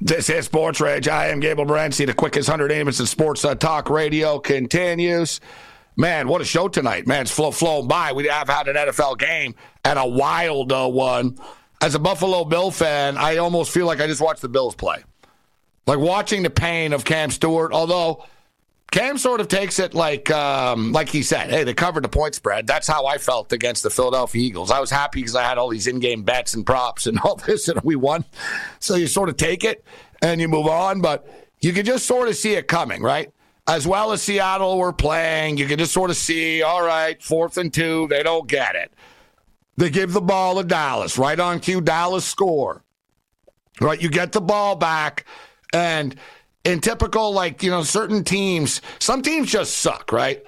This is Sports Rage. I am Gabe Morency. The quickest 100 minutes of sports uh, talk radio continues. Man, what a show tonight. Man, it's flow, flown by. We have had an NFL game and a wild uh, one. As a Buffalo Bill fan, I almost feel like I just watched the Bills play. Like watching the pain of Cam Stewart, although Cam sort of takes it like um, like he said, hey, they covered the point spread. That's how I felt against the Philadelphia Eagles. I was happy because I had all these in-game bets and props and all this, and we won. So you sort of take it and you move on, but you can just sort of see it coming, right? As well as Seattle were playing, you can just sort of see, all right, fourth and two, they don't get it. They give the ball to Dallas, right on cue, Dallas score. Right, you get the ball back, and – in typical, like, you know, certain teams, some teams just suck, right?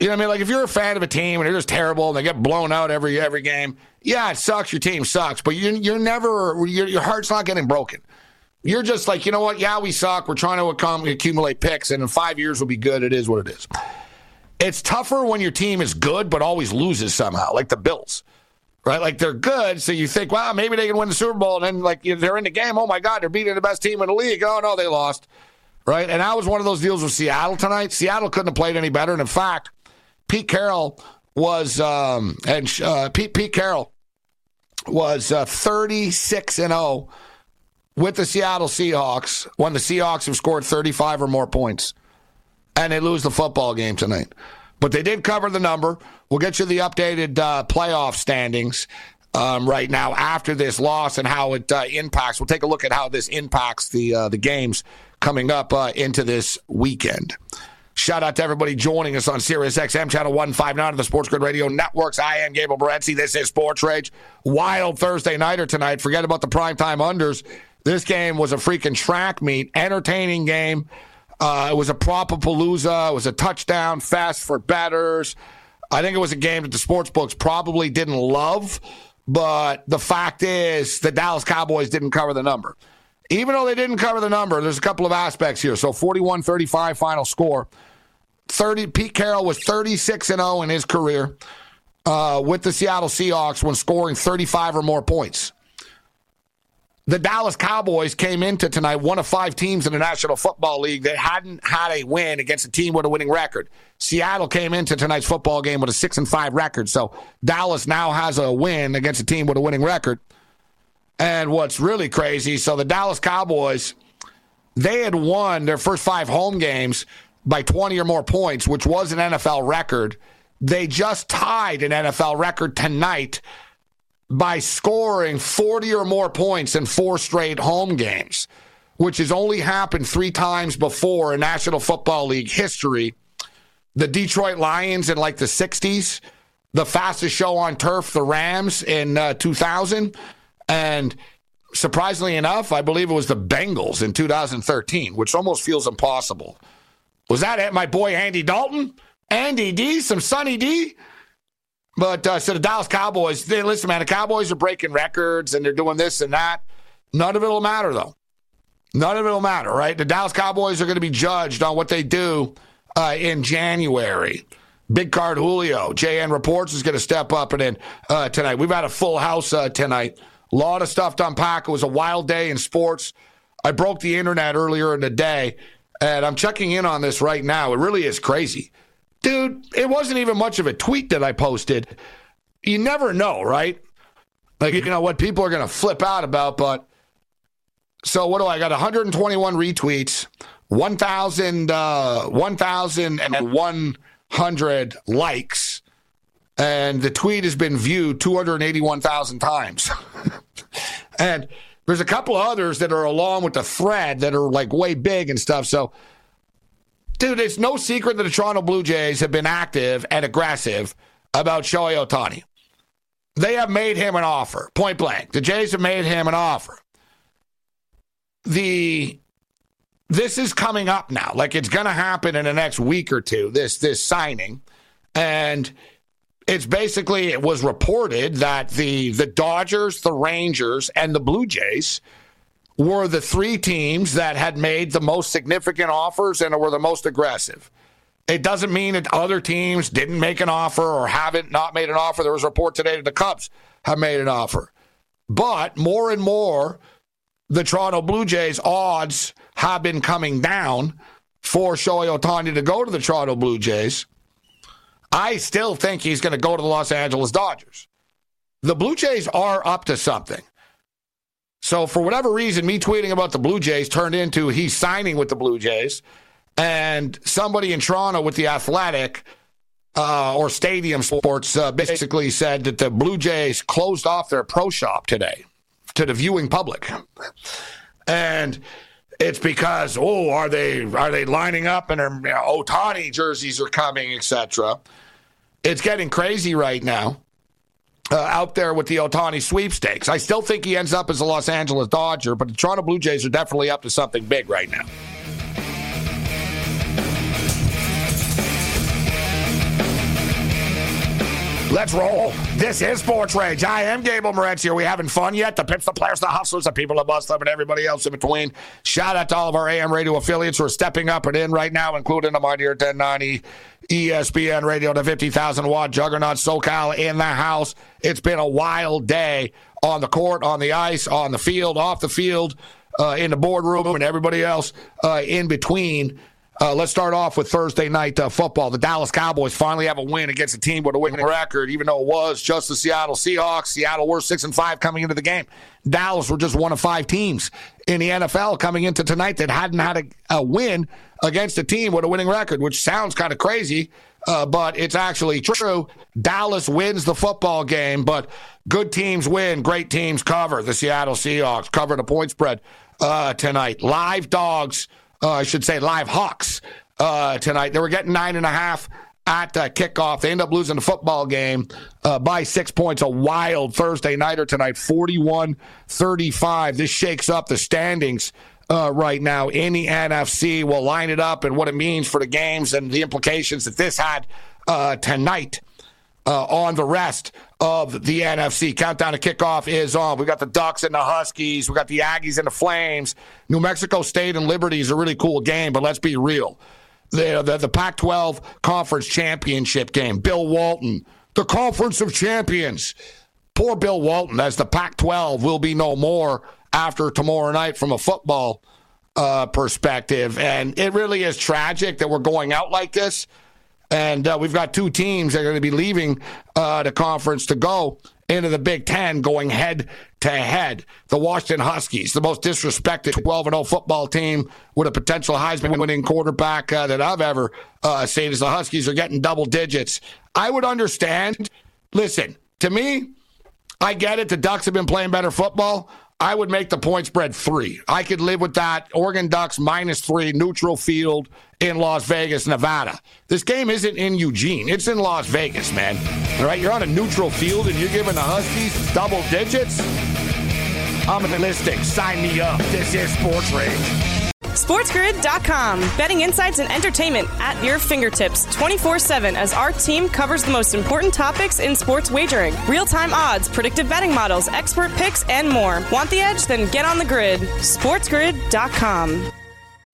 You know what I mean? Like if you're a fan of a team and they're just terrible and they get blown out every every game, yeah, it sucks. Your team sucks, but you, you're never your heart's not getting broken. You're just like, you know what? Yeah, we suck. We're trying to accumulate picks, and in five years we'll be good. It is what it is. It's tougher when your team is good but always loses somehow, like the Bills, right? Like they're good, so you think, well, maybe they can win the Super Bowl, and then like they're in the game. Oh my God, they're beating the best team in the league. Oh no, they lost right? And that was one of those deals with Seattle tonight. Seattle couldn't have played any better. And in fact, Pete Carroll was, um, and uh, Pete, Pete Carroll was uh, 36 and 0 with the Seattle Seahawks when the Seahawks have scored 35 or more points. And they lose the football game tonight. But they did cover the number. We'll get you the updated uh, playoff standings um, right now after this loss and how it uh, impacts. We'll take a look at how this impacts the uh, the games coming up uh, into this weekend. Shout out to everybody joining us on Sirius XM channel 159 of the Sports Grid Radio Networks. I am Gabe Morency. This is Sports Rage. Wild Thursday nighter tonight. Forget about the primetime unders. This game was a freaking track meet, entertaining game. Uh, it was a proper palooza. It was a touchdown fast for betters. I think it was a game that the sports books probably didn't love, but the fact is the Dallas Cowboys didn't cover the number. Even though they didn't cover the number, there's a couple of aspects here. So 41 35 final score. 30 Pete Carroll was 36 and 0 in his career uh, with the Seattle Seahawks when scoring 35 or more points. The Dallas Cowboys came into tonight one of five teams in the National Football League that hadn't had a win against a team with a winning record. Seattle came into tonight's football game with a six and five record, so Dallas now has a win against a team with a winning record. And what's really crazy, so the Dallas Cowboys, they had won their first five home games by 20 or more points, which was an NFL record. They just tied an NFL record tonight by scoring 40 or more points in four straight home games, which has only happened three times before in National Football League history. The Detroit Lions in like the 60s, the fastest show on turf, the Rams in uh, 2000 and surprisingly enough, I believe it was the Bengals in 2013, which almost feels impossible. Was that my boy Andy Dalton? Andy D, some Sunny D? But uh, so the Dallas Cowboys, they listen, man, the Cowboys are breaking records and they're doing this and that. None of it will matter, though. None of it will matter, right? The Dallas Cowboys are going to be judged on what they do uh, in January. Big card Julio, JN Reports is going to step up and in uh, tonight. We've had a full house uh, tonight. A lot of stuff to unpack. It was a wild day in sports. I broke the internet earlier in the day, and I'm checking in on this right now. It really is crazy. Dude, it wasn't even much of a tweet that I posted. You never know, right? Like, you know, what people are going to flip out about, but So what do I got? 121 retweets, 1,000, uh, 1,100 likes, and the tweet has been viewed 281,000 times. and there's a couple others that are along with the thread that are like way big and stuff. So, dude, it's no secret that the Toronto Blue Jays have been active and aggressive about Shohei Ohtani. They have made him an offer, point blank. The Jays have made him an offer. The this is coming up now. Like it's going to happen in the next week or two. This this signing, and it's basically it was reported that the the Dodgers, the Rangers, and the Blue Jays were the three teams that had made the most significant offers and were the most aggressive. It doesn't mean that other teams didn't make an offer or haven't not made an offer. There was a report today that the Cubs have made an offer. But more and more, the Toronto Blue Jays odds have been coming down for Shohei Ohtani to go to the Toronto Blue Jays. I still think he's going to go to the Los Angeles Dodgers. The Blue Jays are up to something. So, for whatever reason, me tweeting about the Blue Jays turned into he's signing with the Blue Jays. And somebody in Toronto with the Athletic uh, or Stadium Sports uh, basically said that the Blue Jays closed off their pro shop today to the viewing public. And it's because oh, are they are they lining up and their you know, Ohtani jerseys are coming, etc. It's getting crazy right now. Uh, out there with the Ohtani sweepstakes. I still think he ends up as a Los Angeles Dodger, but the Toronto Blue Jays are definitely up to something big right now. Let's roll. This is Sports Rage. I am Gabe Morency. here. we having fun yet? The Pips, the players, the hustlers, the people that bust them, and everybody else in between. Shout out to all of our AM radio affiliates who are stepping up and in right now, including the Mighty 1090 ESPN radio, the 50,000 watt juggernaut SoCal in the house. It's been a wild day on the court, on the ice, on the field, off the field, uh, in the boardroom, and everybody else uh, in between. Uh, let's start off with Thursday night uh, football. The Dallas Cowboys finally have a win against a team with a winning record, even though it was just the Seattle Seahawks. Seattle were six and five coming into the game. Dallas were just one of five teams in the NFL coming into tonight that hadn't had a, a win against a team with a winning record, which sounds kind of crazy, uh, but it's actually true. Dallas wins the football game, but good teams win, great teams cover. The Seattle Seahawks cover the point spread uh, tonight. Live dogs I should say, live Hawks uh, tonight. They were getting nine and a half at uh, kickoff. They end up losing the football game uh, by six points. A wild Thursday nighter tonight, 41 35. This shakes up the standings. Uh, right now in the NFC, we'll line it up and what it means for the games and the implications that this had uh, tonight uh, on the rest of the NFC. Countdown to kickoff is on. We got the Ducks and the Huskies. We got the Aggies and the Flames. New Mexico State and Liberty is a really cool game, but let's be real. The, the, the Pac 12 Conference Championship game. Bill Walton, the Conference of Champions. Poor Bill Walton, as the Pac 12 will be no more after tomorrow night from a football uh, perspective. And it really is tragic that we're going out like this. And uh, we've got two teams that are going to be leaving uh, the conference to go into the Big Ten going head to head. The Washington Huskies, the most disrespected 12 0 football team with a potential Heisman winning quarterback uh, that I've ever uh, seen, as the Huskies are getting double digits. I would understand. Listen, to me, I get it. The Ducks have been playing better football. I would make the point spread three. I could live with that. Oregon Ducks minus three, neutral field in Las Vegas, Nevada. This game isn't in Eugene. It's in Las Vegas, man. All right, you're on a neutral field and you're giving the Huskies double digits. I'm listening. Sign me up. This is Sports Rage. SportsGrid.com. Betting insights and entertainment at your fingertips 24 7 as our team covers the most important topics in sports wagering real time odds, predictive betting models, expert picks, and more. Want the edge? Then get on the grid. SportsGrid.com.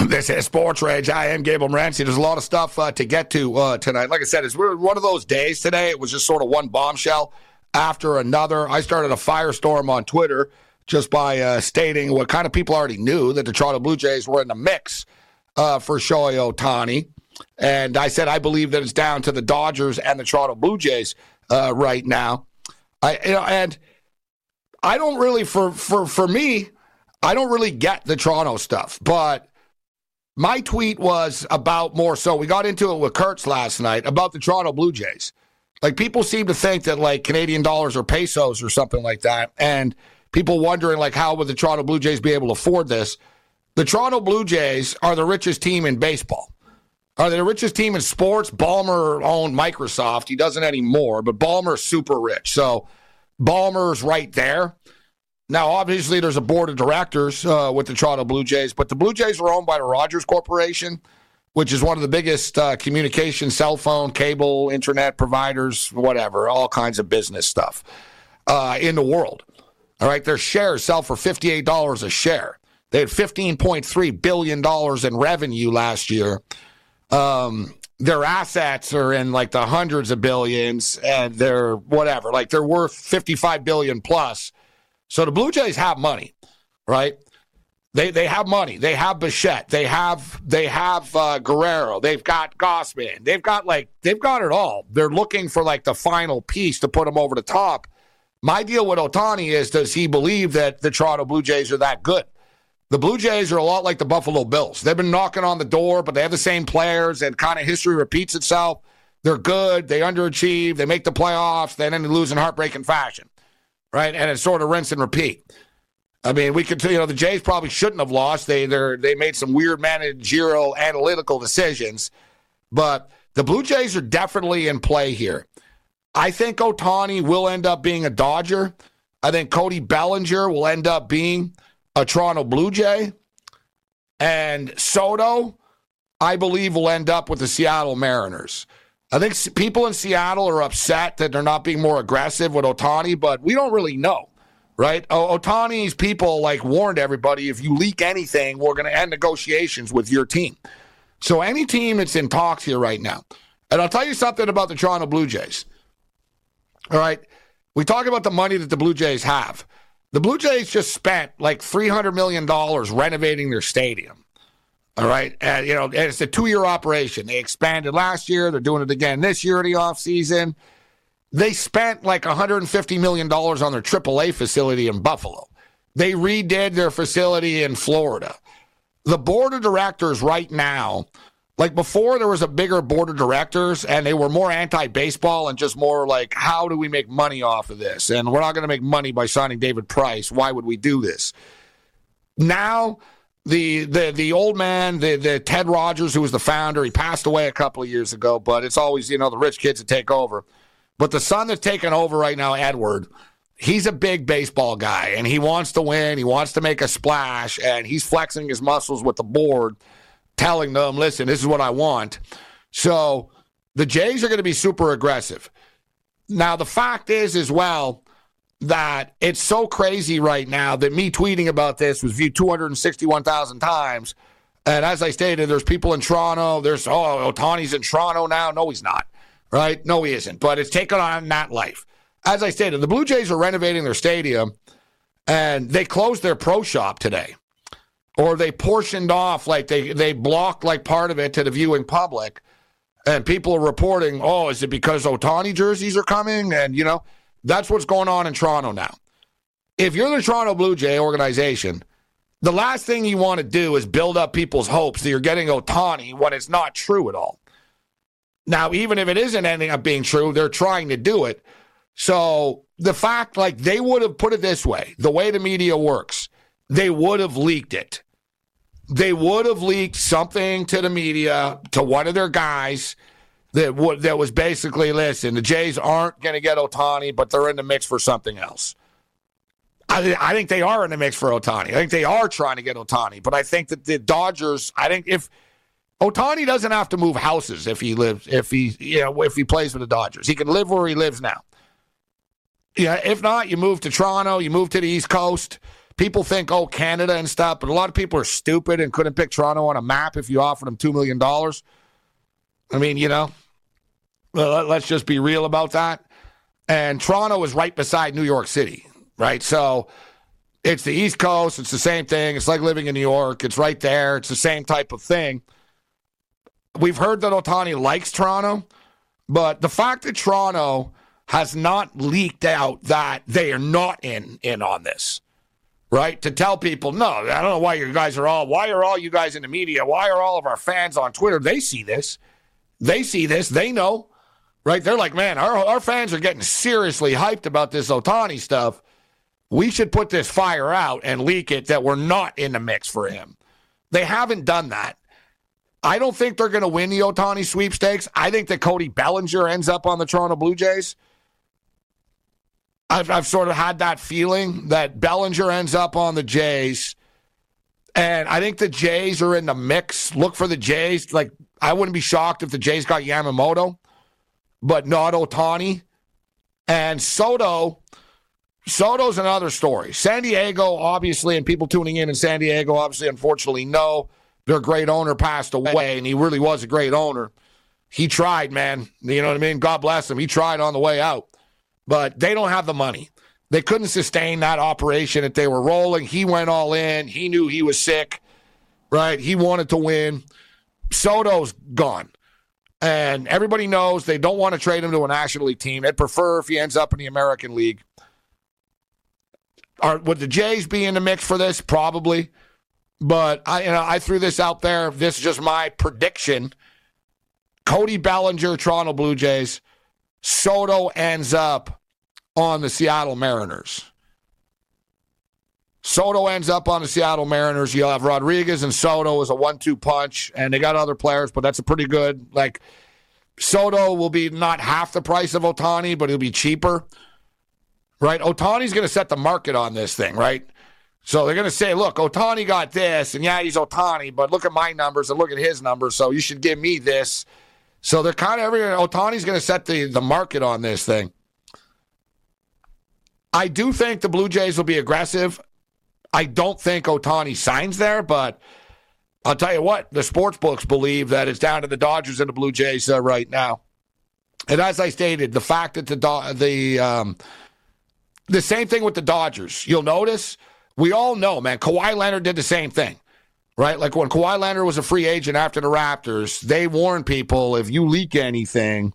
This is Sports Rage. I am Gabe Morency. There's a lot of stuff uh, to get to uh, tonight. Like I said, it's one of those days today. It was just sort of one bombshell after another. I started a firestorm on Twitter just by uh, stating what kind of people already knew that the Toronto Blue Jays were in the mix uh, for Shohei Ohtani. And I said I believe that it's down to the Dodgers and the Toronto Blue Jays uh, right now. I you know, and I don't really for for for me, I don't really get the Toronto stuff, but my tweet was about more so. We got into it with Kurtz last night about the Toronto Blue Jays. Like people seem to think that like Canadian dollars or pesos or something like that, and people wondering like how would the Toronto Blue Jays be able to afford this? The Toronto Blue Jays are the richest team in baseball. Are they the richest team in sports? Ballmer owned Microsoft. He doesn't anymore, but Ballmer's super rich. So Ballmer's right there. Now, obviously, there's a board of directors uh, with the Toronto Blue Jays, but the Blue Jays are owned by the Rogers Corporation, which is one of the biggest uh, communication, cell phone, cable, internet providers, whatever, all kinds of business stuff uh, in the world. All right, their shares sell for $58 a share. They had $15.3 billion in revenue last year. Um, their assets are in like the hundreds of billions and they're whatever, like they're worth 55 billion plus so the Blue Jays have money, right? They they have money. They have Bichette. They have they have uh, Guerrero. They've got Gausman. They've got like they've got it all. They're looking for like the final piece to put them over the top. My deal with Ohtani is does he believe that the Toronto Blue Jays are that good? The Blue Jays are a lot like the Buffalo Bills. They've been knocking on the door, but they have the same players, and kind of history repeats itself. They're good. They underachieve. They make the playoffs. Then they lose in heartbreaking fashion right? And it's sort of rinse and repeat. I mean, we could, you know, the Jays probably shouldn't have lost. They they they made some weird managerial analytical decisions, but the Blue Jays are definitely in play here. I think Ohtani will end up being a Dodger. I think Cody Bellinger will end up being a Toronto Blue Jay, and Soto, I believe, will end up with the Seattle Mariners. I think people in Seattle are upset that they're not being more aggressive with Ohtani, but we don't really know, right? Ohtani's people like warned everybody if you leak anything, we're going to end negotiations with your team. So any team that's in talks here right now, and I'll tell you something about the Toronto Blue Jays. All right, we talk about the money that the Blue Jays have. The Blue Jays just spent like $300 million renovating their stadium. All right. And, you know, it's a two year operation. They expanded last year. They're doing it again this year in the offseason. They spent like $150 million on their AAA facility in Buffalo. They redid their facility in Florida. The board of directors right now, like before, there was a bigger board of directors and they were more anti baseball and just more like, how do we make money off of this? And we're not going to make money by signing David Price. Why would we do this? Now, the the the old man, the the Ted Rogers, who was the founder, he passed away a couple of years ago. But it's always you know the rich kids that take over. But the son that's taking over right now, Edward, he's a big baseball guy, and he wants to win. He wants to make a splash, and he's flexing his muscles with the board, telling them, "Listen, this is what I want." So the Jays are going to be super aggressive. Now the fact is, as well that it's so crazy right now that me tweeting about this was viewed 261,000 times. And as I stated, there's people in Toronto. There's, oh, Ohtani's in Toronto now. No, he's not. Right? No, he isn't. But it's taken on that life. As I stated, the Blue Jays are renovating their stadium and they closed their pro shop today. Or they portioned off, like they, they blocked like part of it to the viewing public. And people are reporting, oh, is it because Ohtani jerseys are coming? And, you know, that's what's going on in Toronto now. If you're the Toronto Blue Jay organization, the last thing you want to do is build up people's hopes that you're getting Ohtani when it's not true at all. Now, even if it isn't ending up being true, they're trying to do it. So the fact, like, they would have put it this way the way the media works, they would have leaked it. They would have leaked something to the media, to one of their guys, that, would, that was basically listen, the Jays aren't going to get Ohtani, but they're in the mix for something else. I, I think they are in the mix for Ohtani. I think they are trying to get Ohtani, but I think that the Dodgers, I think if Ohtani doesn't have to move houses if he lives if he you know if he plays for the Dodgers. He can live where he lives now. Yeah, if not, you move to Toronto, you move to the East Coast. People think, oh, Canada and stuff, but a lot of people are stupid and couldn't pick Toronto on a map if you offered them $2 million. I mean, you know, let's just be real about that. And Toronto is right beside New York City, right? So it's the East Coast. It's the same thing. It's like living in New York. It's right there. It's the same type of thing. We've heard that Ohtani likes Toronto, but the fact that Toronto has not leaked out that they are not in in on this, right? To tell people, no, I don't know why you guys are all, why are all you guys in the media? Why are all of our fans on Twitter? They see this. They see this. They know, right? They're like, man, our, our fans are getting seriously hyped about this Ohtani stuff. We should put this fire out and leak it that we're not in the mix for him. They haven't done that. I don't think they're going to win the Ohtani sweepstakes. I think that Cody Bellinger ends up on the Toronto Blue Jays. I've, I've sort of had that feeling that Bellinger ends up on the Jays. And I think the Jays are in the mix. Look for the Jays. Like, I wouldn't be shocked if the Jays got Yamamoto, but not Ohtani. And Soto, Soto's another story. San Diego, obviously, and people tuning in in San Diego, obviously, unfortunately, know their great owner passed away, and he really was a great owner. He tried, man. You know what I mean? God bless him. He tried on the way out, but they don't have the money. They couldn't sustain that operation that they were rolling. He went all in. He knew he was sick, right? He wanted to win. Soto's gone. And everybody knows they don't want to trade him to a National League team. They'd prefer if he ends up in the American League. Are, would the Jays be in the mix for this? Probably. But I, you know, I threw this out there. This is just my prediction. Cody Bellinger, Toronto Blue Jays. Soto ends up on the Seattle Mariners. Soto ends up on the Seattle Mariners. You'll have Rodriguez and Soto as a one-two punch, and they got other players, but that's a pretty good. Like Soto will be not half the price of Ohtani, but he'll be cheaper, right? Ohtani's going to set the market on this thing, right? So they're going to say, look, Ohtani got this, and yeah, he's Ohtani, but look at my numbers and look at his numbers, so you should give me this. So they're kind of every Ohtani's going to set the, the market on this thing. I do think the Blue Jays will be aggressive. I don't think Ohtani signs there, but I'll tell you what, the sports books believe that it's down to the Dodgers and the Blue Jays uh, right now. And as I stated, the fact that the the um, the same thing with the Dodgers. You'll notice we all know, man, Kawhi Leonard did the same thing, right? Like when Kawhi Leonard was a free agent after the Raptors, they warned people if you leak anything,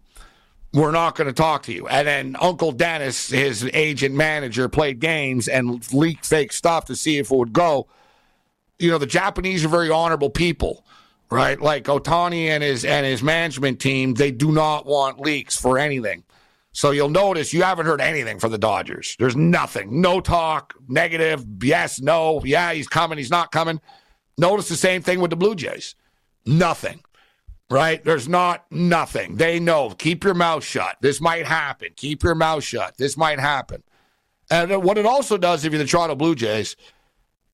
we're not going to talk to you. And then Uncle Dennis, his agent manager, played games and leaked fake stuff to see if it would go. You know, the Japanese are very honorable people, right? Like Ohtani and his and his management team, they do not want leaks for anything. So you'll notice you haven't heard anything from the Dodgers. There's nothing. No talk, negative, yes, no, yeah, he's coming, he's not coming. Notice the same thing with the Blue Jays. Nothing. Right? There's not nothing. They know. Keep your mouth shut. This might happen. Keep your mouth shut. This might happen. And what it also does, if you're the Toronto Blue Jays,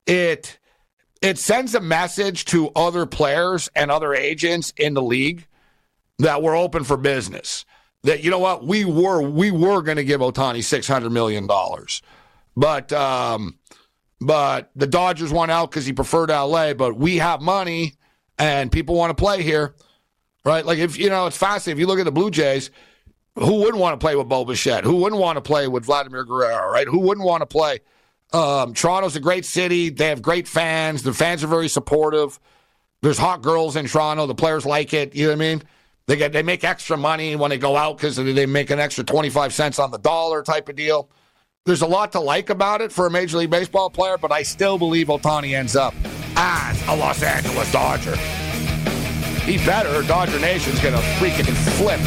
it it sends a message to other players and other agents in the league that we're open for business that you know what we were we were going to give Ohtani six hundred million dollars, but um, but the Dodgers won out because he preferred L.A. But we have money and people want to play here, right? Like if you know it's fascinating. If you look at the Blue Jays, who wouldn't want to play with Bo Bichette? Who wouldn't want to play with Vladimir Guerrero? Right? Who wouldn't want to play? Um, Toronto's a great city. They have great fans. The fans are very supportive. There's hot girls in Toronto. The players like it. You know what I mean? They get they make extra money when they go out because they make an extra 25 cents on the dollar type of deal. There's a lot to like about it for a Major League Baseball player, but I still believe Ohtani ends up as a Los Angeles Dodger. He better. Or Dodger Nation's going to freaking flip.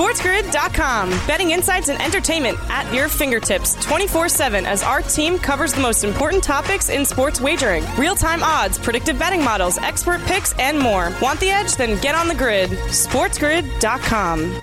SportsGrid.com. Betting insights and entertainment at your fingertips 24 7 as our team covers the most important topics in sports wagering real time odds, predictive betting models, expert picks, and more. Want the edge? Then get on the grid. SportsGrid.com.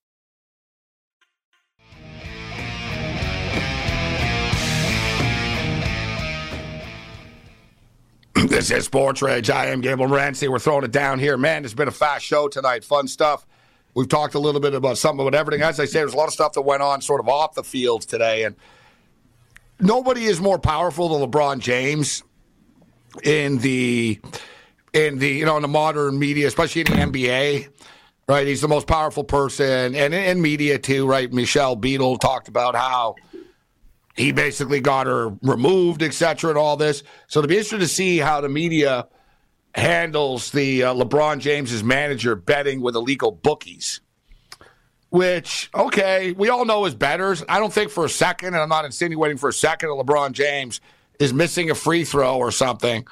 This is Sports Rage. I am Gabe Morency. We're throwing it down here. Man, it's been a fast show tonight. Fun stuff. We've talked a little bit about something about everything. As I say, there's a lot of stuff that went on sort of off the fields today. And nobody is more powerful than LeBron James in the in the you know in the modern media, especially in the NBA. Right? He's the most powerful person and in media too, right? Michelle Beadle talked about how he basically got her removed, etc., and all this. So it'll be interesting to see how the media handles the uh, LeBron James's manager betting with illegal bookies. Which, okay, we all know is betters. I don't think for a second, and I'm not insinuating for a second that LeBron James is missing a free throw or something,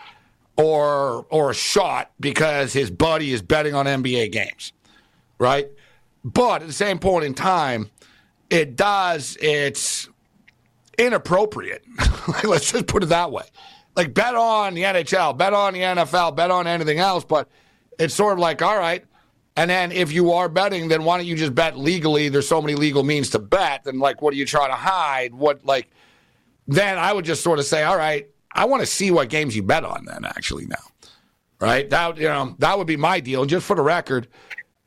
or or a shot because his buddy is betting on NBA games, right? But at the same point in time, it does. It's inappropriate. Let's just put it that way. Like bet on the NHL, bet on the NFL, bet on anything else, but it's sort of like, all right. And then if you are betting, then why don't you just bet legally? There's so many legal means to bet. And like, what are you trying to hide? What like? Then I would just sort of say, all right, I want to see what games you bet on. Then actually now, right? That you know that would be my deal. Just for the record,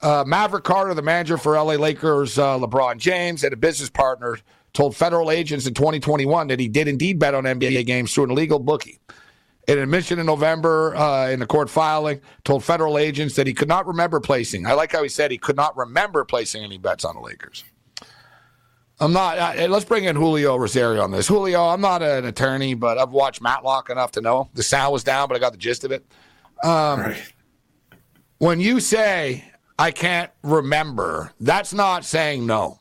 uh, Maverick Carter, the manager for LA Lakers, uh, LeBron James, and a business partner told federal agents in 2021 that he did indeed bet on NBA games through an illegal bookie. In an admission in November uh, in the court filing, told federal agents that he could not remember placing. I like how he said he could not remember placing any bets on the Lakers. I'm not. Uh, let's bring in Julio Rausseo on this. Julio, I'm not an attorney, but I've watched Matlock enough to know the sound was down, but I got the gist of it. Um, right. When you say I can't remember, that's not saying no.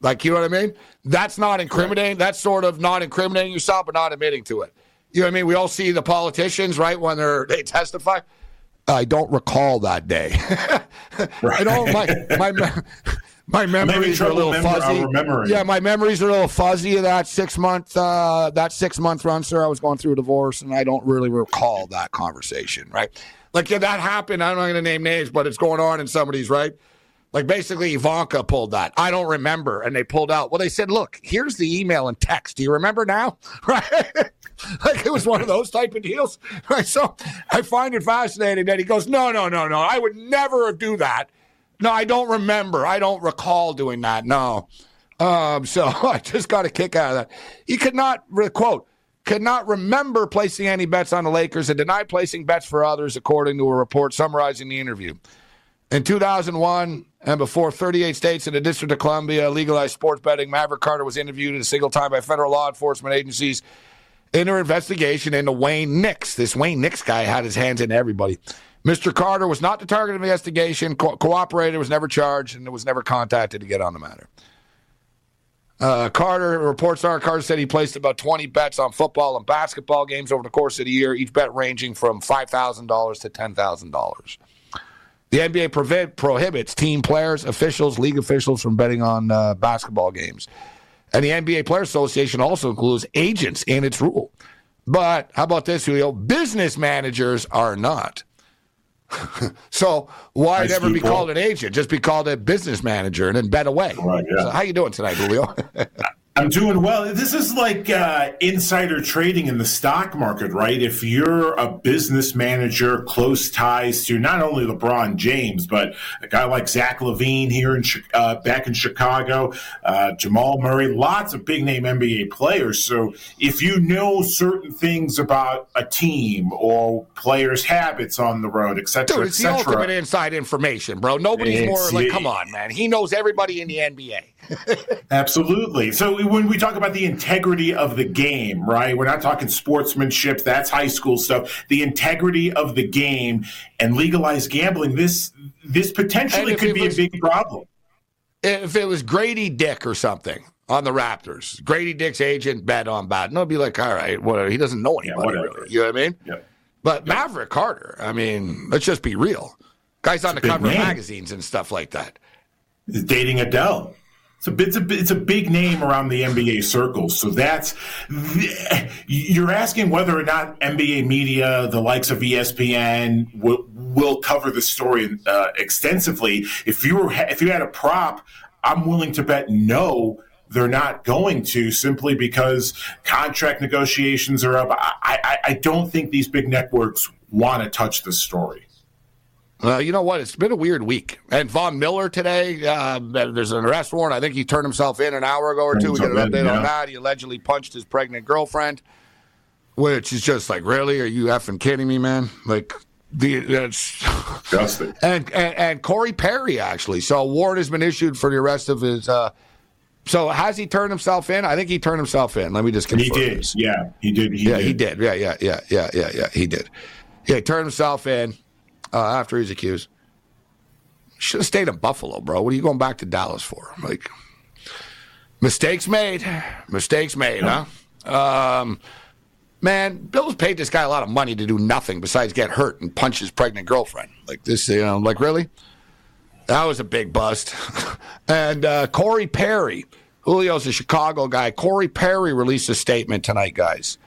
Like, you know what I mean? That's not incriminating. That's sort of not incriminating yourself, but not admitting to it. You know what I mean? We all see the politicians, right, when they're they testify. I don't recall that day. right. I don't my my my memories are a little fuzzy. Yeah, my memories are a little fuzzy of that six month uh, that six month run, sir. I was going through a divorce, and I don't really recall that conversation. Right? Like yeah, that happened. I'm not going to name names, but it's going on in somebody's right. Like basically, Ivanka pulled that. I don't remember. And they pulled out. Well, they said, look, here's the email and text. Do you remember now? Right? like it was one of those type of deals. Right. So I find it fascinating that he goes, no, no, no, no. I would never do that. No, I don't remember. I don't recall doing that. No. Um, so I just got a kick out of that. He could not, quote, could not remember placing any bets on the Lakers and denied placing bets for others, according to a report summarizing the interview. In 2001 and before 38 states and the District of Columbia legalized sports betting, Maverick Carter was interviewed a single time by federal law enforcement agencies in her investigation into Wayne Nix. This Wayne Nix guy had his hands in everybody. Mr. Carter was not the target of the investigation, co- cooperated, was never charged, and was never contacted to get on the matter. Uh, Carter reports are Carter said he placed about 20 bets on football and basketball games over the course of the year, each bet ranging from $5,000 to $10,000. The NBA prohibits team players, officials, league officials from betting on uh, basketball games. And the NBA Players Association also includes agents in its rule. But how about this, Julio? Business managers are not. so why nice never people. be called an agent? Just be called a business manager and then bet away. Right, yeah. So how you doing tonight, Julio? I'm doing well. This is like uh, insider trading in the stock market, right? If you're a business manager, close ties to not only LeBron James, but a guy like Zach LaVine here in uh, back in Chicago, uh, Jamal Murray, lots of big name NBA players. So if you know certain things about a team or players' habits on the road, etc., Dude, it's the ultimate inside information, bro. Nobody's it's, more like, come on, man. He knows everybody in the NBA. Absolutely. So when we talk about the integrity of the game, right? We're not talking sportsmanship. That's high school stuff. The integrity of the game and legalized gambling. This this potentially could be was, a big problem. If it was Grady Dick or something on the Raptors, Grady Dick's agent bet on bad, no, be like, all right, whatever. He doesn't know anybody yeah, really. You know what I mean? Yeah. But yeah. Maverick Carter, I mean, let's just be real. Guys on the cover name. of magazines and stuff like that. He's dating Adele. It's a, it's, a, it's a big name around the NBA circles. So that's, you're asking whether or not NBA media, the likes of ESPN, will, will cover the story uh, extensively. If you were, if you had a prop, I'm willing to bet no, they're not going to simply because contract negotiations are up. I, I, I don't think these big networks want to touch the story. Uh, you know what? It's been a weird week. And Von Miller today, uh, there's an arrest warrant. I think he turned himself in an hour ago or two. We get an update yeah. on that. He allegedly punched his pregnant girlfriend, which is just like, really? Are you effing kidding me, man? Like, the that's disgusting. And, and, and Corey Perry actually. So a warrant has been issued for the arrest of his. Uh, so has he turned himself in? I think he turned himself in. Let me just confirm. He did. This. Yeah, he did. He yeah, did. he did. Yeah, yeah, yeah, yeah, yeah, yeah. He did. Yeah, he turned himself in uh, after he's accused. Should have stayed in Buffalo, bro. What are you going back to Dallas for? Like, mistakes made. Mistakes made, huh? Um, man, Bill's paid this guy a lot of money to do nothing besides get hurt and punch his pregnant girlfriend. Like this, you know, like really? That was a big bust. and uh, Corey Perry, Julio's a Chicago guy. Corey Perry released a statement tonight, guys.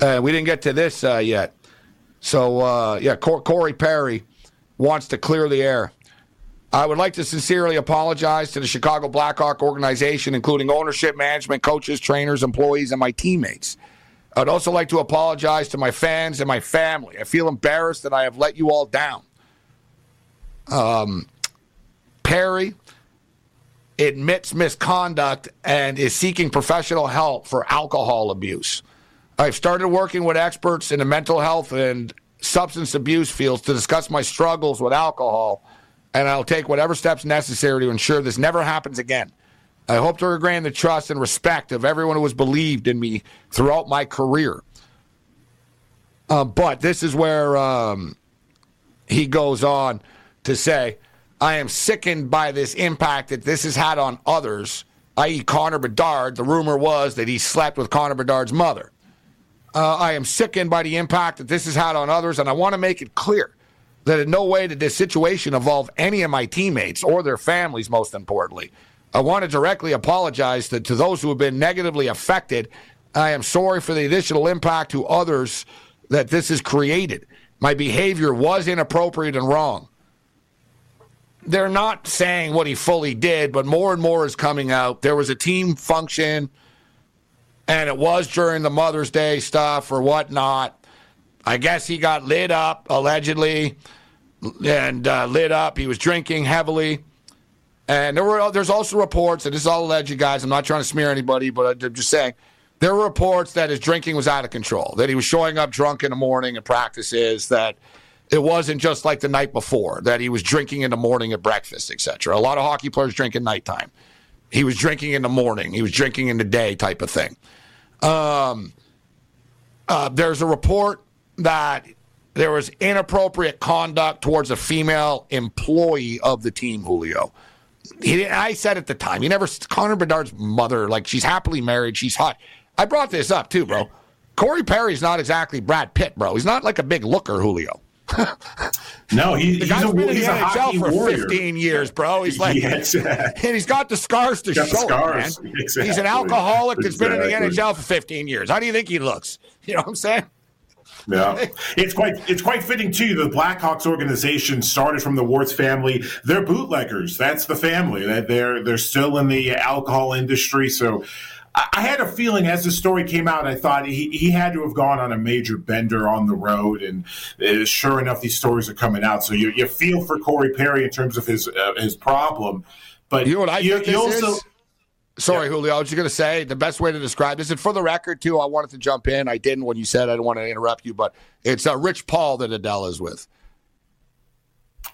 Uh, we didn't get to this uh, yet. So, uh, yeah, Cor- Corey Perry wants to clear the air. I would like to sincerely apologize to the Chicago Blackhawk organization, including ownership, management, coaches, trainers, employees, and my teammates. I'd also like to apologize to my fans and my family. I feel embarrassed that I have let you all down. Um, Perry admits misconduct and is seeking professional help for alcohol abuse. I've started working with experts in the mental health and substance abuse fields to discuss my struggles with alcohol, and I'll take whatever steps necessary to ensure this never happens again. I hope to regain the trust and respect of everyone who has believed in me throughout my career. Uh, but this is where um, he goes on to say, I am sickened by this impact that this has had on others, i.e., Connor Bedard. The rumor was that he slept with Connor Bedard's mother. Uh, I am sickened by the impact that this has had on others, and I want to make it clear that in no way did this situation involve any of my teammates or their families, most importantly. I want to directly apologize to, to those who have been negatively affected. I am sorry for the additional impact to others that this has created. My behavior was inappropriate and wrong. They're not saying what he fully did, but more and more is coming out. There was a team function and it was during the Mother's Day stuff or whatnot. I guess he got lit up, allegedly, and uh, lit up. He was drinking heavily. And there were there's also reports, and this is all alleged, guys. I'm not trying to smear anybody, but I'm just saying there were reports that his drinking was out of control, that he was showing up drunk in the morning at practices, that it wasn't just like the night before, that he was drinking in the morning at breakfast, etc. A lot of hockey players drink at nighttime. He was drinking in the morning. He was drinking in the day, type of thing. Um, uh, there's a report that there was inappropriate conduct towards a female employee of the team, Julio. He, I said at the time, he never, Connor Bedard's mother, like she's happily married, she's hot. I brought this up too, bro. Corey Perry's not exactly Brad Pitt, bro. He's not like a big looker, Julio. No, he, the guy's he's been a, in the NHL for warrior. 15 years, bro. He's like, yes. and he's got the scars to show scars. man. Exactly. He's an alcoholic that's exactly. been in the NHL for 15 years. How do you think he looks? You know what I'm saying? Yeah, it's quite it's quite fitting too. The Blackhawks organization started from the Wirtz family. They're bootleggers. That's the family. That they're they're still in the alcohol industry. So I had a feeling as the story came out, I thought he, he had to have gone on a major bender on the road, and uh, sure enough, these stories are coming out. So you, you feel for Corey Perry in terms of his uh, his problem, but you know what I you, think this you also. is? Sorry, Julio. I was just going to say the best way to describe this, and for the record, too, I wanted to jump in. I didn't when you said I didn't want to interrupt you, but it's uh, Rich Paul that Adele is with.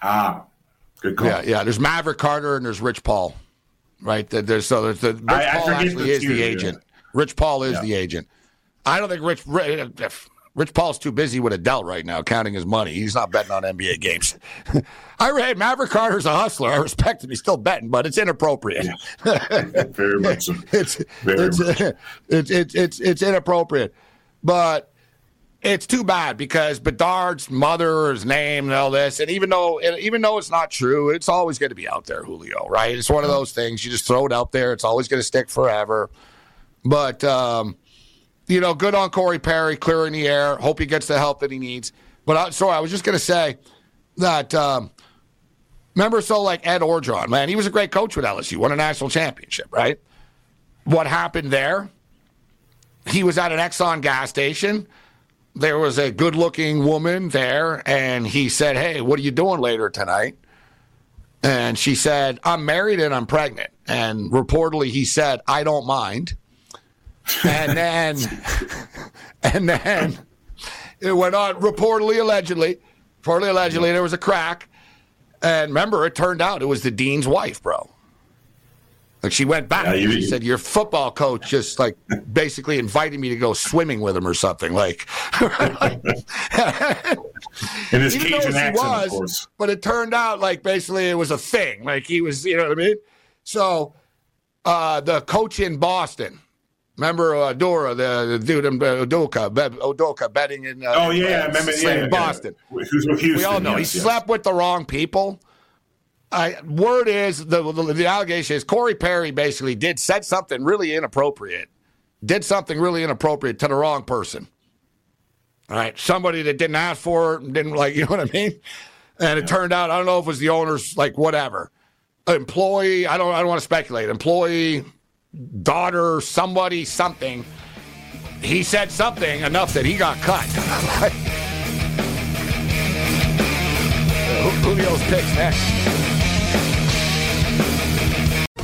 Ah, good call. Yeah, yeah. There's Maverick Carter and there's Rich Paul, right? There's so there's the Rich I- I Paul forget actually is the agent. Rich Paul is Yeah. the agent. I don't think Rich Rich Paul's too busy with Adele right now, counting his money. He's not betting on NBA games. I read Maverick Carter's a hustler. I respect him. He's still betting, but it's inappropriate. Very much so. it's Very it's, much. it's it's it's it's inappropriate, but it's too bad because Bedard's mother's name, and all this, and even though and even though it's not true, it's always going to be out there, Julio. Right? It's one of those things you just throw it out there. It's always going to stick forever. But um, you know, good on Corey Perry, clearing the air. Hope he gets the help that he needs. But I, sorry, I was just going to say that. Um, remember, so like Ed Orgeron, man, he was a great coach with LSU, won a national championship, right? What happened there? He was at an Exxon gas station. There was a good looking woman there, and he said, Hey, what are you doing later tonight? And she said, I'm married and I'm pregnant. And reportedly, he said, I don't mind. And then, and then it went on, reportedly, allegedly, reportedly, allegedly, there was a crack. And remember, it turned out it was the dean's wife, bro. Like she went back. Yeah, you- she said, "Your football coach just like basically invited me to go swimming with him or something." Like, In his Cajun accent, was, of course. but it turned out like basically it was a thing. Like he was, you know what I mean? So uh, the coach in Boston, remember uh, Dora, the, the dude in uh, Udoka, Be- Udoka betting in uh, Oh yeah, I remember. in Yeah, yeah, Boston. Yeah. Houston? We all know yes, he yes. slept with the wrong people. I, word is the, the the allegation is Corey Perry basically did said something really inappropriate, did something really inappropriate to the wrong person. All right, somebody that didn't ask for it, didn't like, you know what I mean? And it turned out I don't know if it was the owner's like whatever employee. I don't I don't want to speculate. Employee, daughter, somebody, something. He said something enough that he got cut. Julio's picks next.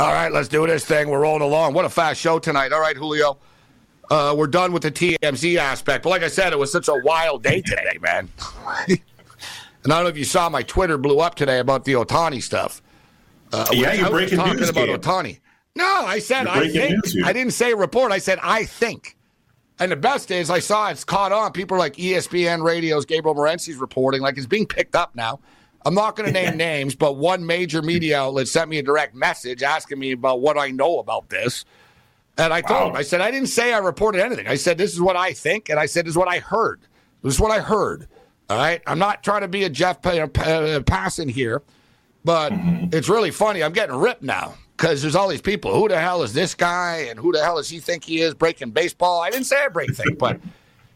All right, let's do this thing. We're rolling along. What a fast show tonight. All right, Julio. Uh, we're done with the TMZ aspect. But like I said, it was such a wild day today, man. and I don't know if you saw my Twitter blew up today about the Ohtani stuff. Uh, yeah, you're I breaking talking news, about Gabe. Ohtani. No, I said I think. I didn't say report. I said I think. And the best is I saw it's caught on. People like E ESPN Radio's Gabriel Morency's reporting, like it's being picked up now. I'm not going to name names, but one major media outlet sent me a direct message asking me about what I know about this. And I told Wow. him, I said, I didn't say I reported anything. I said, this is what I think. And I said, this is what I heard. This is what I heard. All right. I'm not trying to be a Jeff Pa- uh, Pa- uh, Passan here, but mm-hmm. it's really funny. I'm getting ripped now because there's all these people. Who the hell is this guy? And who the hell does he think he is breaking baseball? I didn't say I break things, but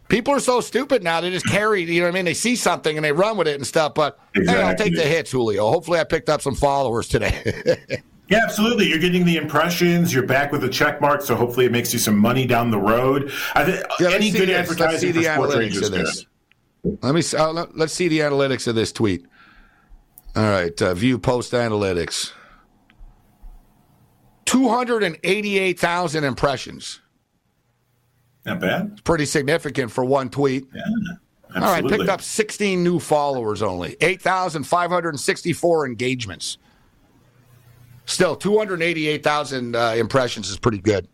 people are so stupid now. They just carry, you know what I mean? They see something and they run with it and stuff. But hey, I'll take the hits, Julio. Hopefully, I picked up some followers today. Yeah, absolutely. You're getting the impressions. You're back with a check mark, so hopefully it makes you some money down the road. I think Yeah, any good this. Advertising for sports analytics of this. good. Let me. Uh, let, let's see the analytics of this tweet. All right, uh, view post analytics. Two hundred and eighty-eight thousand impressions. Not bad. Pretty significant for one tweet. Yeah. All right, picked up 16 new followers only, 8,564 engagements. Still, 288,000 uh, impressions is pretty good.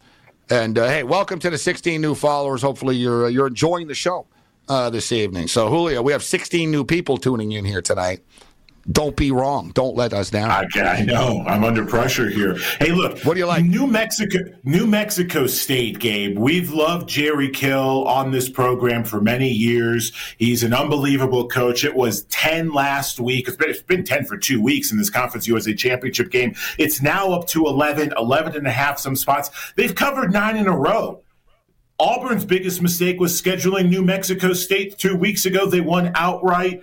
And uh, hey, welcome to the 16 new followers. Hopefully, you're uh, you're enjoying the show uh, this evening. So, Julio, we have 16 new people tuning in here tonight. Don't be wrong. Don't let us down. I, I, know. I'm under pressure here. Hey, look. What do you like? New Mexico, New Mexico State, Gabe. We've loved Jerry Kill on this program for many years. He's an unbelievable coach. It was 10 last week. It's been, it's been 10 for two weeks in this Conference USA Championship game. It's now up to 11, 11 and a half some spots. They've covered nine in a row. Auburn's biggest mistake was scheduling New Mexico State two weeks ago. They won outright.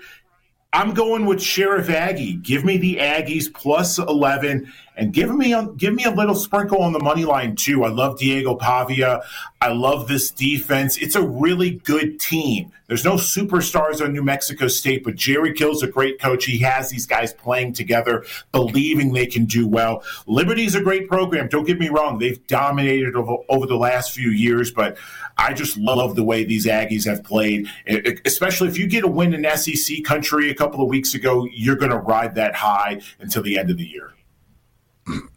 I'm going with Sheriff Aggie. Give me the Aggies plus 11 and give me a, give me a little sprinkle on the money line too. I love Diego Pavia. I love this defense. It's a really good team. There's no superstars on New Mexico State, but Jerry Kill's a great coach. He has these guys playing together, believing they can do well. Liberty's a great program. Don't get me wrong; they've dominated over, over the last few years, but I just love the way these Aggies have played. Especially if you get a win in SEC country a couple of weeks ago, you're going to ride that high until the end of the year.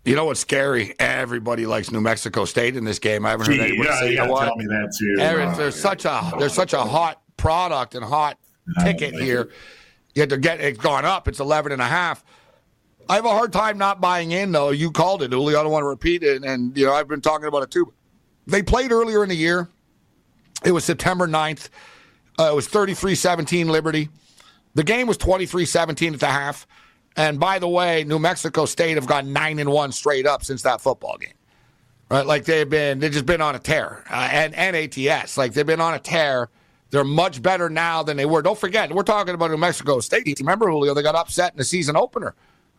You know what's scary? Everybody likes New Mexico State in this game. I haven't heard anybody yeah, say yeah, what. Tell me that too. There's, there's such a there's such a hot product and hot ticket here. You had to get it's gone up. It's 11 and a half. I have a hard time not buying in though. You called it, Uli. I don't want to repeat it, and you know I've been talking about it too. They played earlier in the year. It was September 9th. Uh, it was 33-17 Liberty. The game was 23-17 at the half. And by the way, New Mexico State have gone nine and one straight up since that football game. Right, like they've been, they've just been on a tear, uh, and and ATS, like they've been on a tear. They're much better now than they were. Don't forget, we're talking about New Mexico State. Remember, Julio, they got upset in the season opener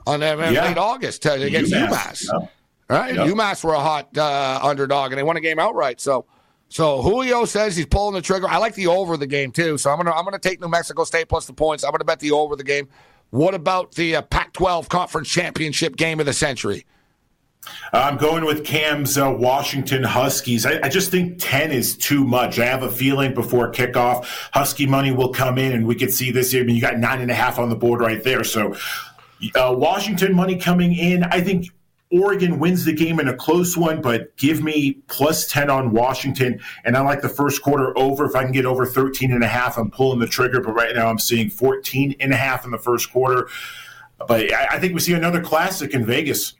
on in Yeah. late August uh, against UMass. UMass. Yep. Right. UMass were a hot uh, underdog, and they won a game outright. So, so Julio says he's pulling the trigger. I like the over the game too. So I'm gonna I'm gonna take New Mexico State plus the points. I'm gonna bet the over the game. What about the uh, Pac-12 Conference Championship game of the century? I'm going with Cam's uh, Washington Huskies. I, I just think 10 is too much. I have a feeling before kickoff, Husky money will come in, and we could see this. I mean, you got nine and a half on the board right there. So, uh, Washington money coming in. I think Oregon wins the game in a close one, but give me plus 10 on Washington. And I like the first quarter over. If I can get over 13 and a half, I'm pulling the trigger. But right now, I'm seeing 14 and a half in the first quarter. But I, I think we see another classic in Vegas.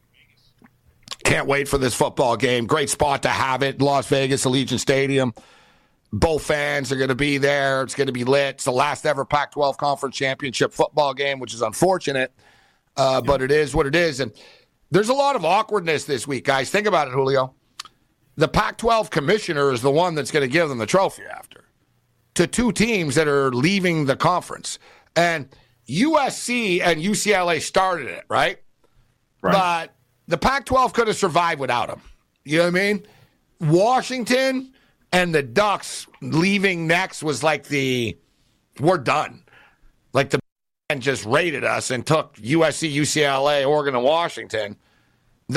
Can't wait for this football game. Great spot to have it. Las Vegas, Allegiant Stadium. Both fans are going to be there. It's going to be lit. It's the last ever Pac 12 Conference Championship football game, which is unfortunate, uh, but it is what it is. And there's a lot of awkwardness this week, guys. Think about it, Julio. The Pac 12 commissioner is the one that's going to give them the trophy after to two teams that are leaving the conference. And USC and UCLA started it, right? Right. But the Pac 12 could have survived without them. You know what I mean? Washington and the Ducks leaving next was like the we're done. Like the and just raided us and took USC, UCLA, Oregon, and Washington.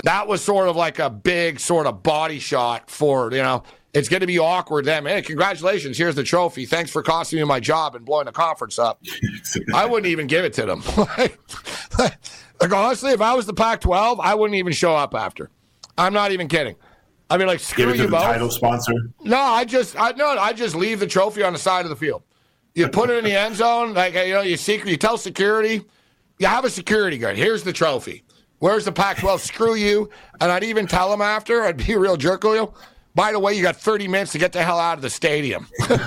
That was sort of like a big sort of body shot for, you know, it's going to be awkward then. Hey, congratulations. Here's the trophy. Thanks for costing me my job and blowing the conference up. I wouldn't even give it to them. like, like, honestly, if I was the Pac 12, I wouldn't even show up after. I'm not even kidding. I mean, like, screw Give it to you the both. title sponsor. No, I just I no, I just leave the trophy on the side of the field. You put it in the end zone, like you know, you secret, you tell security, you have a security guard. Here's the trophy. Where's the Pac-12? Screw you. And I'd even tell them after. I'd be a real jerk, Julio. By the way, you got 30 minutes to get the hell out of the stadium. Turn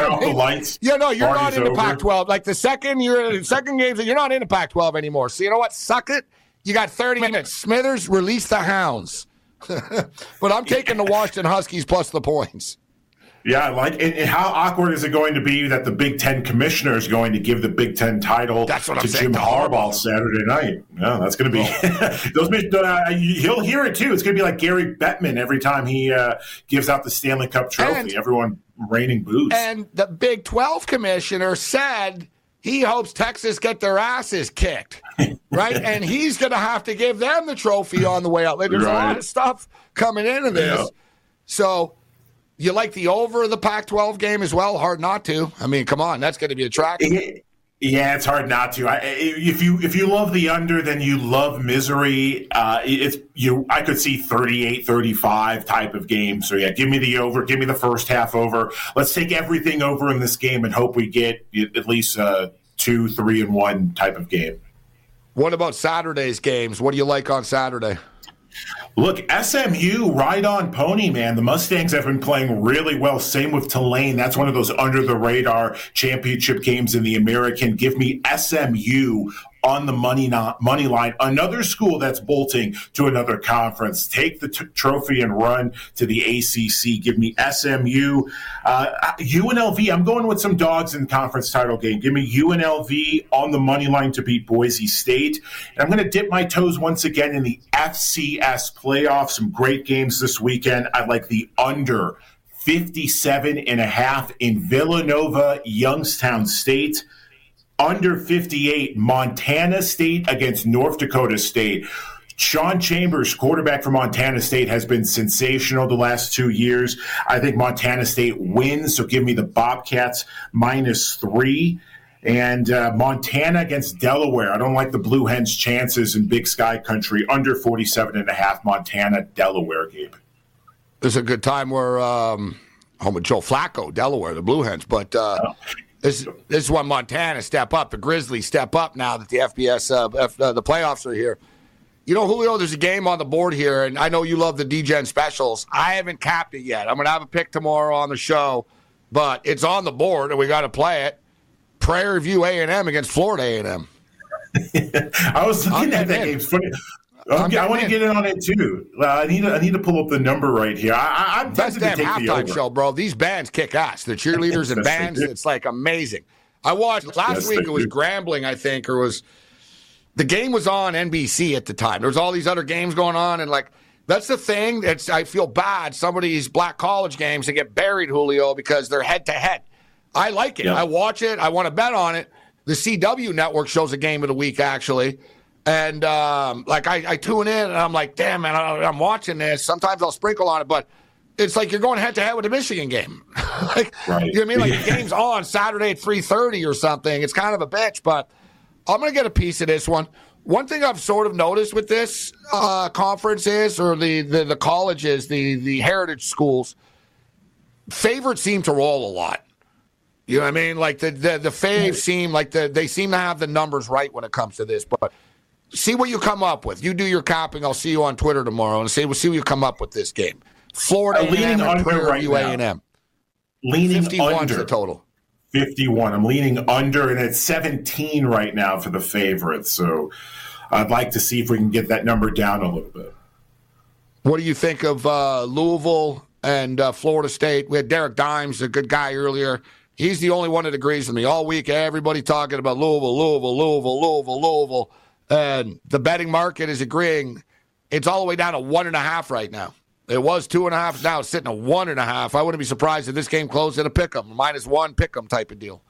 off the lights. Yeah, no, you're not in the over. Pac-12. Like the second you're in the second games, you're not in the Pac-12 anymore. So you know what? Suck it. You got 30 minutes. Smithers, release the hounds. but I'm taking the Washington Huskies plus the points. Yeah, like and, and how awkward is it going to be that the Big Ten commissioner is going to give the Big Ten title That's what I'm to saying, Jim to Harbaugh Saturday night? Yeah, that's going to be those. Uh, he'll hear it too. It's going to be like Gary Bettman every time he uh, gives out the Stanley Cup trophy. And- Everyone raining boos. And the Big 12 commissioner said he hopes Texas get their asses kicked, right? and he's going to have to give them the trophy on the way out. Like, there's a lot of stuff coming into this. Yeah. So You like the over of the Pac 12 game as well? Hard not to. I mean, come on, that's going to be attractive. Yeah, it's hard not to. I, if you if you love the under, then you love misery. Uh, it's you. I could see 38, 35 type of game. So yeah, give me the over. Give me the first half over. Let's take everything over in this game and hope we get at least a two, three, and one type of game. What about Saturday's games? What do you like on Saturday? Look, SMU, right on pony, man. The Mustangs have been playing really well. Same with Tulane. That's one of those under the radar championship games in the American. Give me SMU on the money not, money line. Another school that's bolting to another conference. Take the t- trophy and run to the ACC. Give me SMU, uh, UNLV. I'm going with some dogs in the conference title game. Give me UNLV on the money line to beat Boise State. And I'm going to dip my toes once again in the FCS playoffs. Some great games this weekend. I like the under 57 and a half in Villanova, Youngstown State under 58, Montana State against North Dakota State. Sean Chambers, quarterback for Montana State, has been sensational the last two years. I think Montana State wins, so give me the Bobcats minus three. And uh, Montana against Delaware. I don't like the Blue Hens' chances in Big Sky Country. Under 47 and a half, Montana, Delaware, Gabe. There's a good time where um, home with Joe Flacco, Delaware, the Blue Hens. But uh, oh. This, this is when Montana step up. The Grizzlies step up now that the FBS uh, F, uh, the playoffs are here. You know, Julio, there's a game on the board here, and I know you love the DGen specials. I haven't capped it yet. I'm going to have a pick tomorrow on the show, but it's on the board, and we got to play it. Prairie View A&M against Florida A&M. I was looking I'm at that game. Okay, I want to get in on it too. I need to, I need to pull up the number right here. I, am Best damn halftime show, bro. These bands kick ass. The cheerleaders and bands, it's like amazing. I watched last yes, week. It was. Grambling, I think, or was the game was on NBC at the time. There was all these other games going on, and like that's the thing. It's I feel bad. Some of these black college games they get buried, Julio, because they're head to head. I like it. Yeah. I watch it. I want to bet on it. The CW network shows a game of the week actually. And um, like I, I, tune in and I'm like, damn man, I, am watching this. Sometimes I'll sprinkle on it, but it's like you're going head to head with the Michigan game. like, right. You know what I mean? Like the game's on Saturday at 3:30 or something. It's kind of a bitch, but I'm gonna get a piece of this one. One thing I've sort of noticed with this uh, conference is, or the, the the colleges, the the heritage schools, favorites seem to roll a lot. You know what I mean? Like the the, the faves seem like the, they seem to have the numbers right when it comes to this, but see what you come up with. You do your copying. I'll see you on Twitter tomorrow and see, we'll see what you come up with this game. Florida leaning A&M under right A&M. Leaning 51 under. the total. 51. I'm leaning under, and it's 17 right now for the favorites. So I'd like to see if we can get that number down a little bit. What do you think of uh, Louisville and uh, Florida State? We had Derek Dimes, a good guy earlier. He's the only one that agrees with me all week. Everybody talking about Louisville, Louisville, Louisville, Louisville, Louisville. And the betting market is agreeing it's all the way down to one and a half right now. It was two and a half. Now it's sitting at one and a half. I wouldn't be surprised if this game closed at a pick 'em, minus one pick 'em type of deal.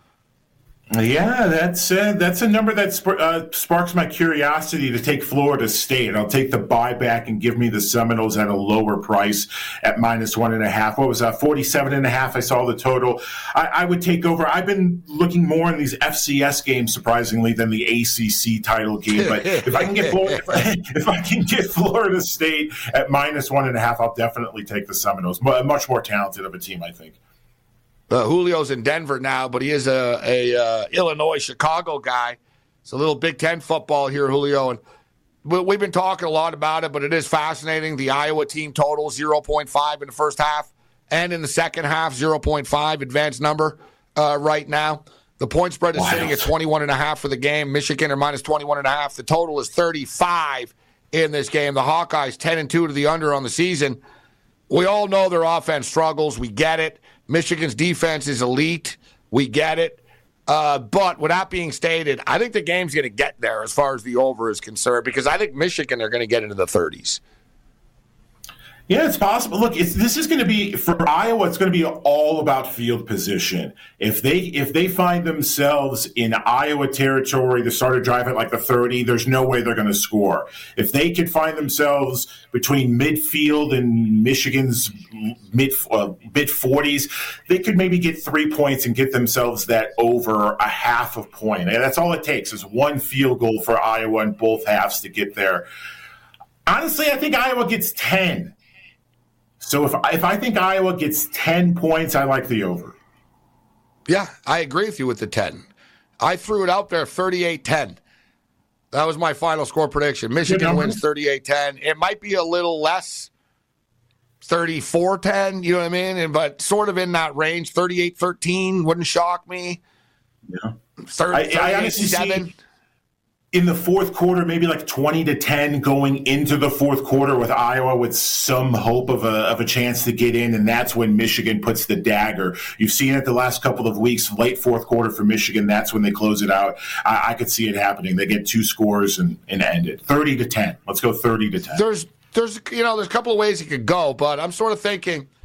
Yeah, that's uh, that's a number that sp- uh, sparks my curiosity to take Florida State. I'll take the buyback and give me the Seminoles at a lower price at minus one and a half. What was that? Forty-seven and a half. I saw the total. I, I would take over. I've been looking more in these FCS games, surprisingly, than the ACC title game. But if I can get Florida, if I can get Florida State at minus one and a half, I'll definitely take the Seminoles. Much more talented of a team, I think. Uh, Julio's in Denver now, but he is a, a uh, Illinois Chicago guy. It's a little Big Ten football here, Julio, and we've been talking a lot about it. But it is fascinating. The Iowa team total zero point five in the first half, and in the second half zero point five advanced number uh, right now. The point spread is Wild. sitting at 21 and a half for the game. Michigan are minus 21 and a half. The total is 35 in this game. The Hawkeyes 10 and 2 to the under on the season. We all know their offense struggles. We get it. Michigan's defense is elite. We get it. Uh, but with that being stated, I think the game's going to get there as far as the over is concerned because I think Michigan are going to get into the 30s. Yeah, it's possible. Look, it's, this is going to be for Iowa. It's going to be all about field position. If they if they find themselves in Iowa territory, the start drive at like the thirty, there's no way they're going to score. If they could find themselves between midfield and Michigan's mid uh, mid forties, they could maybe get three points and get themselves that over a half of point. And that's all it takes is one field goal for Iowa in both halves to get there. Honestly, I think Iowa gets ten. So if if I think Iowa gets ten points, I like the over. Yeah, I agree with you with the ten. I threw it out there 38-10. That was my final score prediction. Michigan wins 38-10. It might be a little less 34-10, you know what I mean? And, but sort of in that range, 38-13 wouldn't shock me. Yeah. 30, I, I honestly see in the fourth quarter, maybe like 20 to 10 going into the fourth quarter with Iowa with some hope of a, of a chance to get in. And that's when Michigan puts the dagger. You've seen it the last couple of weeks, late fourth quarter for Michigan. That's when they close it out. I, I could see it happening. They get two scores and, and end it 30 to 10. Let's go 30 to 10. There's, there's, you know, there's a couple of ways it could go, but I'm sort of thinking –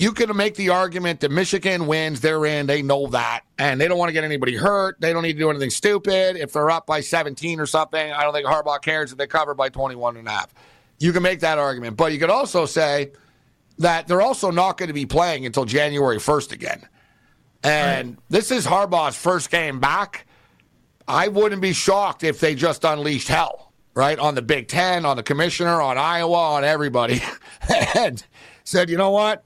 you can make the argument that Michigan wins, they're in, they know that, and they don't want to get anybody hurt. They don't need to do anything stupid. If they're up by 17 or something, I don't think Harbaugh cares if they cover by 21 and a half. You can make that argument, but you could also say that they're also not going to be playing until January 1st again. And right. this is Harbaugh's first game back. I wouldn't be shocked if they just unleashed hell, right? On the Big Ten, on the commissioner, on Iowa, on everybody, and said, you know what?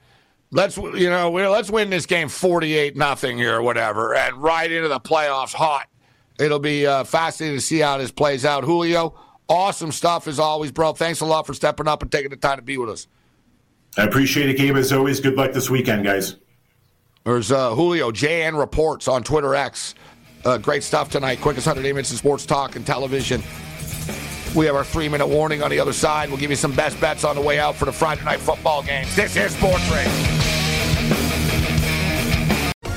Let's you know let's win this game 48 nothing here or whatever and right into the playoffs hot. It'll be uh, fascinating to see how this plays out. Julio awesome stuff as always bro. Thanks a lot for stepping up and taking the time to be with us. I appreciate it gabe as always. Good luck this weekend guys. There's uh, julio jn reports on twitter x. Uh, great stuff tonight. Quickest 100 minutes in sports talk and television. We have our three minute warning on the other side. We'll give you some best bets on the way out for the Friday night football games. This is Sports Rage.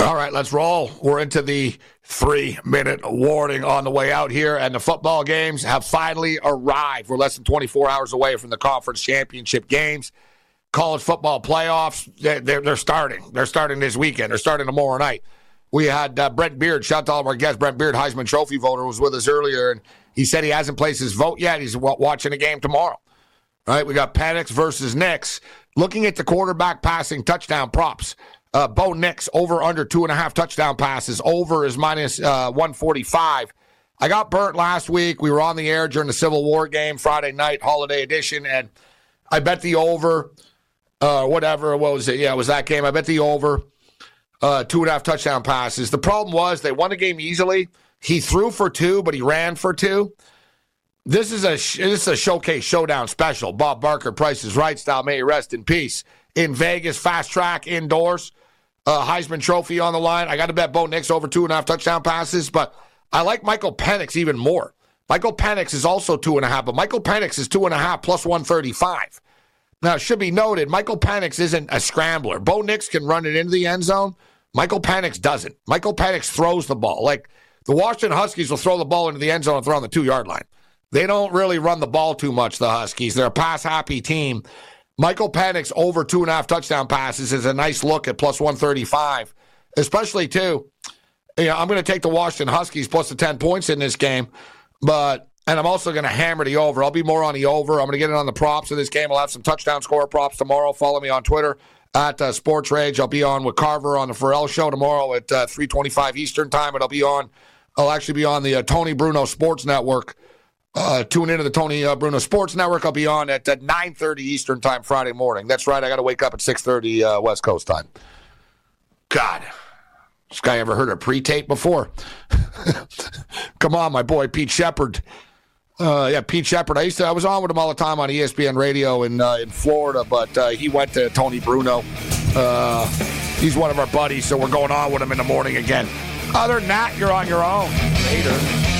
All right, let's roll. We're into the three minute warning on the way out here, and the football games have finally arrived. We're less than 24 hours away from the conference championship games. College football playoffs, they're, they're starting. They're starting this weekend. They're starting tomorrow night. We had uh, Brent Beard, shout out to all of our guests. Brent Beard, Heisman Trophy voter, was with us earlier, and he said he hasn't placed his vote yet. He's watching the game tomorrow. All right, we got Penix versus Nix. Looking at the quarterback passing touchdown props. Uh, Bo Nix over under two and a half touchdown passes. Over is minus, uh, 145. I got burnt last week. We were on the air during the Civil War game, Friday night, holiday edition, and I bet the over, uh, whatever. What was it? Yeah, it was that game. I bet the over, uh, two and a half touchdown passes. The problem was they won the game easily. He threw for two, but he ran for two. This is a this is a showcase showdown special. Bob Barker, Price is Right style. May he rest in peace. In Vegas, fast track indoors uh, Heisman Trophy on the line. I got to bet Bo Nix over two and a half touchdown passes, but I like Michael Penix even more. Michael Penix is also two and a half, but Michael Penix is two and a half plus 135. Now, it should be noted, Michael Penix isn't a scrambler. Bo Nix can run it into the end zone. Michael Penix doesn't. Michael Penix throws the ball. Like the Washington Huskies will throw the ball into the end zone and throw on the two yard line. They don't really run the ball too much, the Huskies. They're a pass happy team. Michael Penix over two and a half touchdown passes is a nice look at plus 135, especially, too. You know, I'm going to take the Washington Huskies plus the 10 points in this game, but and I'm also going to hammer the over. I'll be more on the over. I'm going to get it on the props of this game. I'll have some touchdown score props tomorrow. Follow me on Twitter at uh, Sports Rage. I'll be on with Carver on the Ferrall Show tomorrow at uh, 3:25 Eastern Time. It'll be on. I'll actually be on the uh, Tony Bruno Sports Network. Uh, tune into the Tony uh, Bruno Sports Network. I'll be on at uh, 9:30 Eastern Time Friday morning. That's right. I got to wake up at 6:30 uh, West Coast time. God, this guy ever heard of pre-tape before? Come on, my boy Pete Shepard. Uh, yeah, Pete Shepard. I used to. I was on with him all the time on ESPN Radio in uh, in Florida, but uh, he went to Tony Bruno. Uh, he's one of our buddies, so we're going on with him in the morning again. Other than that, you're on your own. Later.